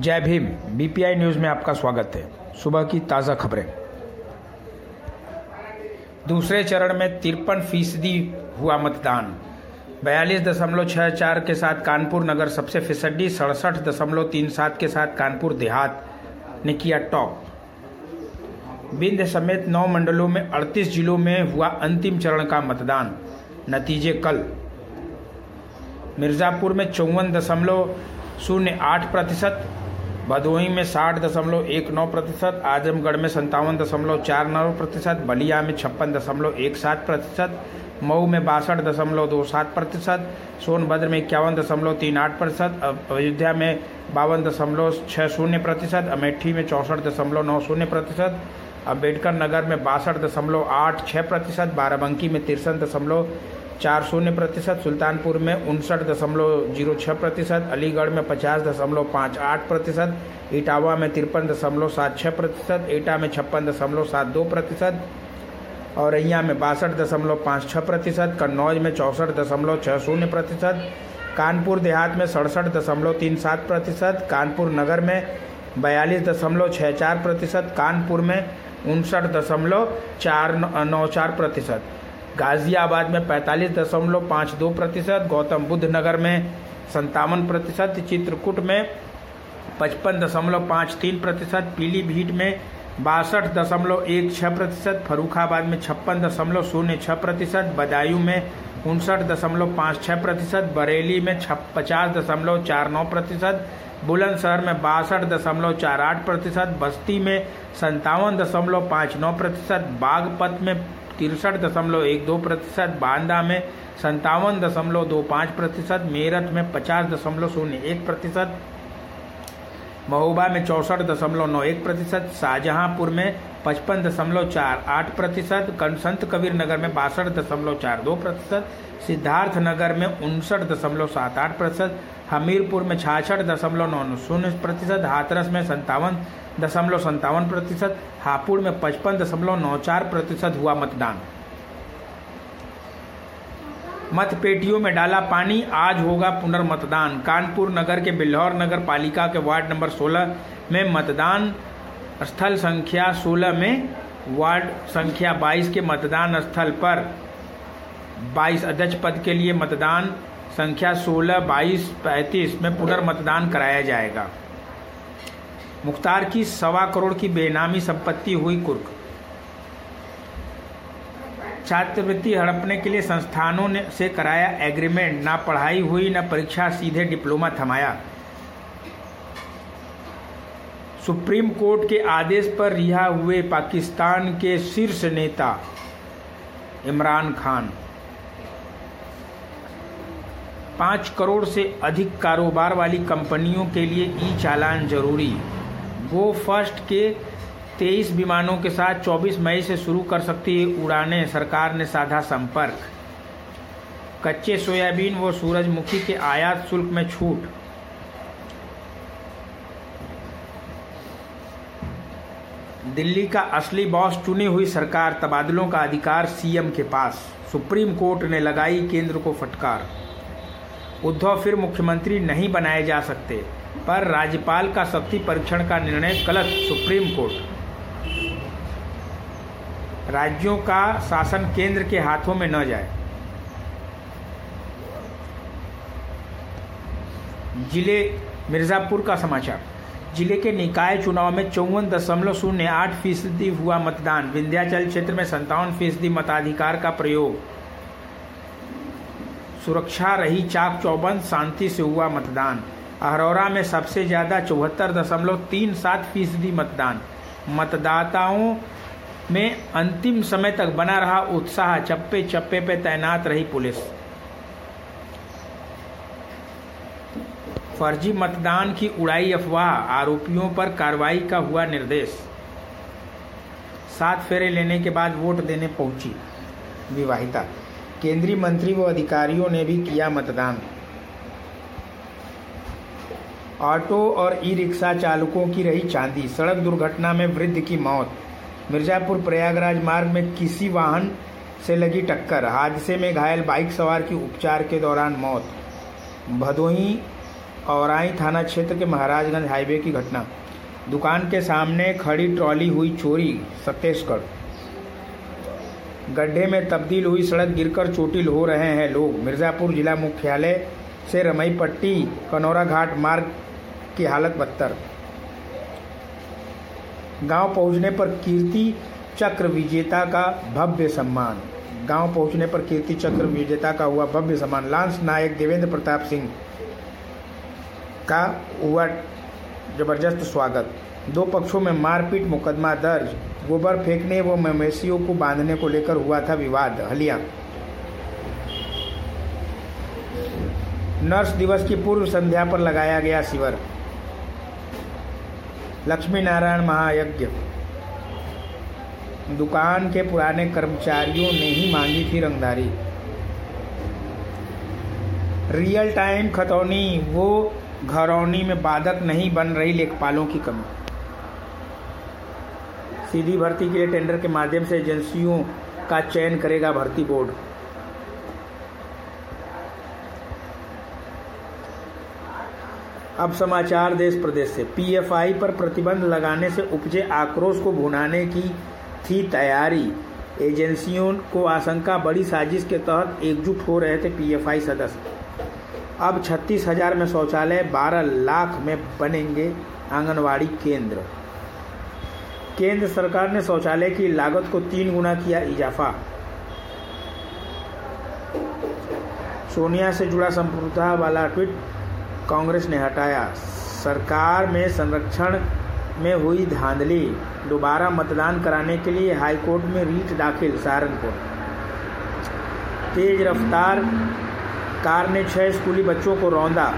जय Bhim BPI news में आपका स्वागत है। सुबह की ताज़ा खबरें। दूसरे चरण में तिरपन फ़ीसदी हुआ मतदान। बयालीस दशमलव छः चार के साथ कानपुर नगर सबसे फ़ीसदी सड़सठ दशमलव तीन सात के साथ कानपुर देहात ने किया टॉप। बिंद समेत नौ मंडलों में 38 जिलों में हुआ अंतिम चरण का मतदान। नतीजे कल। मिर्ज़ापुर में चौवन दशमलव शून्य आठ प्रतिशत भदोही में साठ दशमलव एक नौ प्रतिशत, आजमगढ़ में संतावन दशमलव चार नौ प्रतिशत, बलिया में छप्पन दशमलव एक सात प्रतिशत, मऊ में बासठ दशमलव दो सात प्रतिशत, सोनभद्र में इक्यावन दशमलव तीन आठ प्रतिशत अयोध्या में बावन दशमलव छः शून्य प्रतिशत, अमेठी में चौंसठ दशमलव नौ शून्य प्रतिशत अंबेडकर नगर में बासठ दशमलव आठ छः प्रतिशत, बाराबंकी में तिरसठ दशमलव चार शून्य प्रतिशत, सुल्तानपुर में उनसठ दशमलव ज़ीरो छः प्रतिशत, अलीगढ़ में पचास दशमलव पाँच आठ प्रतिशत, इटावा में तिरपन दशमलव सात छः प्रतिशत, एटा में छप्पन दशमलव सात दो प्रतिशत, औरैया में बासठ दशमलव पाँच छः प्रतिशत, कन्नौज में चौंसठ दशमलव छः शून्य प्रतिशत, कानपुर देहात में सड़सठ दशमलव तीन सात प्रतिशत, कानपुर नगर में बयालीस दशमलव छः चार प्रतिशत, कानपुर में उनसठ दशमलव चार नौ चार प्रतिशत। गाजियाबाद में पैंतालीस दशमलव पाँच दो प्रतिशत, गौतम बुद्ध नगर में संतावन प्रतिशत, चित्रकूट में पचपन दशमलव पाँच तीन प्रतिशत, पीलीभीत में बासठ दशमलव एक छः प्रतिशत फरुखाबाद में छप्पन दशमलव शून्य छः प्रतिशत, बदायूं में उनसठ दशमलव पाँच छः प्रतिशत, बरेली में छप, पचास दशमलव चार नौ प्रतिशत, बुलंदशहर में बासठ दशमलव चार आठ प्रतिशत, बस्ती में संतावन दशमलव पाँच नौ प्रतिशत, बागपत में तिरसठ दशमलव एक दो प्रतिशत, बांदा में संतावन दशमलव दो पाँच प्रतिशत, मेरठ में पचास दशमलव शून्य एक प्रतिशत, महोबा में चौंसठ दशमलव नौ एक प्रतिशत, शाहजहांपुर में पचपन दशमलव चार आठ प्रतिशत संत कबीर नगर में बासठ दशमलव चार दो प्रतिशत, सिद्धार्थ नगर में उनसठ दशमलव सात आठ प्रतिशत, हमीरपुर में छाछठ दशमलव नौ शून्य प्रतिशत, हाथरस में संतावन दशमलव संतावन प्रतिशत, हापुड़ में पचपन दशमलव नौ चार प्रतिशत हुआ मतदान। मतपेटियों में डाला पानी, आज होगा पुनर्मतदान। कानपुर नगर के बिल्हौर नगर पालिका के वार्ड नंबर 16 में मतदान स्थल संख्या 16 में वार्ड संख्या 22 के मतदान स्थल पर 22 अध्यक्ष पद के लिए मतदान संख्या 16, 22, 35 में पुनर्मतदान कराया जाएगा। मुख्तार की सवा करोड़ की बेनामी संपत्ति हुई कुर्क। छात्रवृत्ति हड़पने के लिए संस्थानों ने से कराया एग्रीमेंट ना पढ़ाई हुई ना परीक्षा सीधे डिप्लोमा थमाया। सुप्रीम कोर्ट के आदेश पर रिहा हुए पाकिस्तान के शीर्ष नेता इमरान खान। पाँच करोड़ से अधिक कारोबार वाली कंपनियों के लिए ई चालान ज़रूरी। गो फ़र्स्ट के 23 विमानों के साथ 24 मई से शुरू कर सकती है उड़ानें, सरकार ने साधा संपर्क। कच्चे सोयाबीन व सूरजमुखी के आयात शुल्क में छूट दिल्ली का असली बॉस चुनी हुई सरकार तबादलों का अधिकार सीएम के पास। सुप्रीम कोर्ट ने लगाई केंद्र को फटकार। उद्धव फिर मुख्यमंत्री नहीं बनाए जा सकते, पर राज्यपाल का शक्ति परीक्षण का निर्णय गलत, सुप्रीम कोर्ट। राज्यों का शासन केंद्र के हाथों में न जाए। ज़िले मिर्जापुर का समाचार। ज़िले के निकाय चुनाव में चौवन दशमलव शून्य आठ फ़ीसदी हुआ मतदान। विंध्याचल क्षेत्र में संतावन फ़ीसदी मताधिकार का प्रयोग। सुरक्षा रही चाक चौबंद, शांति से हुआ मतदान। अहरौरा में सबसे ज़्यादा चौहत्तर दशमलव तीन सात फ़ीसदी मतदान। मतदाताओं में अंतिम समय तक बना रहा उत्साह चप्पे चप्पे पे तैनात रही पुलिस। फर्जी मतदान की उड़ाई अफवाह, आरोपियों पर कार्रवाई का हुआ निर्देश। सात फेरे लेने के बाद वोट देने पहुँची विवाहिता। केंद्रीय मंत्री व अधिकारियों ने भी किया मतदान। ऑटो और ई रिक्शा चालकों की रही चांदी। सड़क दुर्घटना में वृद्ध की मौत। मिर्जापुर प्रयागराज मार्ग में किसी वाहन से लगी टक्कर। हादसे में घायल बाइक सवार की उपचार के दौरान मौत। भदोही औराई थाना क्षेत्र के महाराजगंज हाईवे की घटना। दुकान के सामने खड़ी ट्रॉली हुई चोरी छत्तीसगढ़ गड्ढे में तब्दील हुई सड़क गिरकर चोटिल हो रहे हैं लोग। मिर्ज़ापुर जिला मुख्यालय से रमई पट्टी कनौरा घाट मार्ग की हालत बदतर। गाँव पहुँचने पर कीर्ति चक्र विजेता का भव्य सम्मान। गाँव पहुँचने पर कीर्ति चक्र विजेता का हुआ भव्य सम्मान। लांस नायक देवेंद्र प्रताप सिंह का हुआ ज़बरदस्त स्वागत। दो पक्षों में मारपीट मुकदमा दर्ज। गोबर फेंकने व मवेशियों को बांधने को लेकर हुआ था विवाद, हलिया। नर्स दिवस की पूर्व संध्या पर लगाया गया शिविर। लक्ष्मी नारायण महायज्ञ। दुकान के पुराने कर्मचारियों ने ही मांगी थी रंगदारी। रियल टाइम खतौनी, वो घरौनी में बाधक नहीं बन रही लेखपालों की कमी। सीधी भर्ती के लिए टेंडर के माध्यम से एजेंसियों का चयन करेगा भर्ती बोर्ड। अब समाचार देश प्रदेश से। पीएफआई पर प्रतिबंध लगाने से उपजे आक्रोश को भुनाने की थी तैयारी। एजेंसियों को आशंका, बड़ी साजिश के तहत एकजुट हो रहे थे पीएफआई सदस्य। अब छत्तीस हज़ार में शौचालय, बारह लाख में बनेंगे आंगनवाड़ी केंद्र। केंद्र सरकार ने शौचालय की लागत को तीन गुना किया इजाफा। सोनिया से जुड़ा संप्रभुता वाला ट्वीट कांग्रेस ने हटाया। सरकार में संरक्षण में हुई धांधली, दोबारा मतदान कराने के लिए हाईकोर्ट में रीट दाखिल सहारनपुर। तेज रफ्तार कार ने छह स्कूली बच्चों को रौंदा।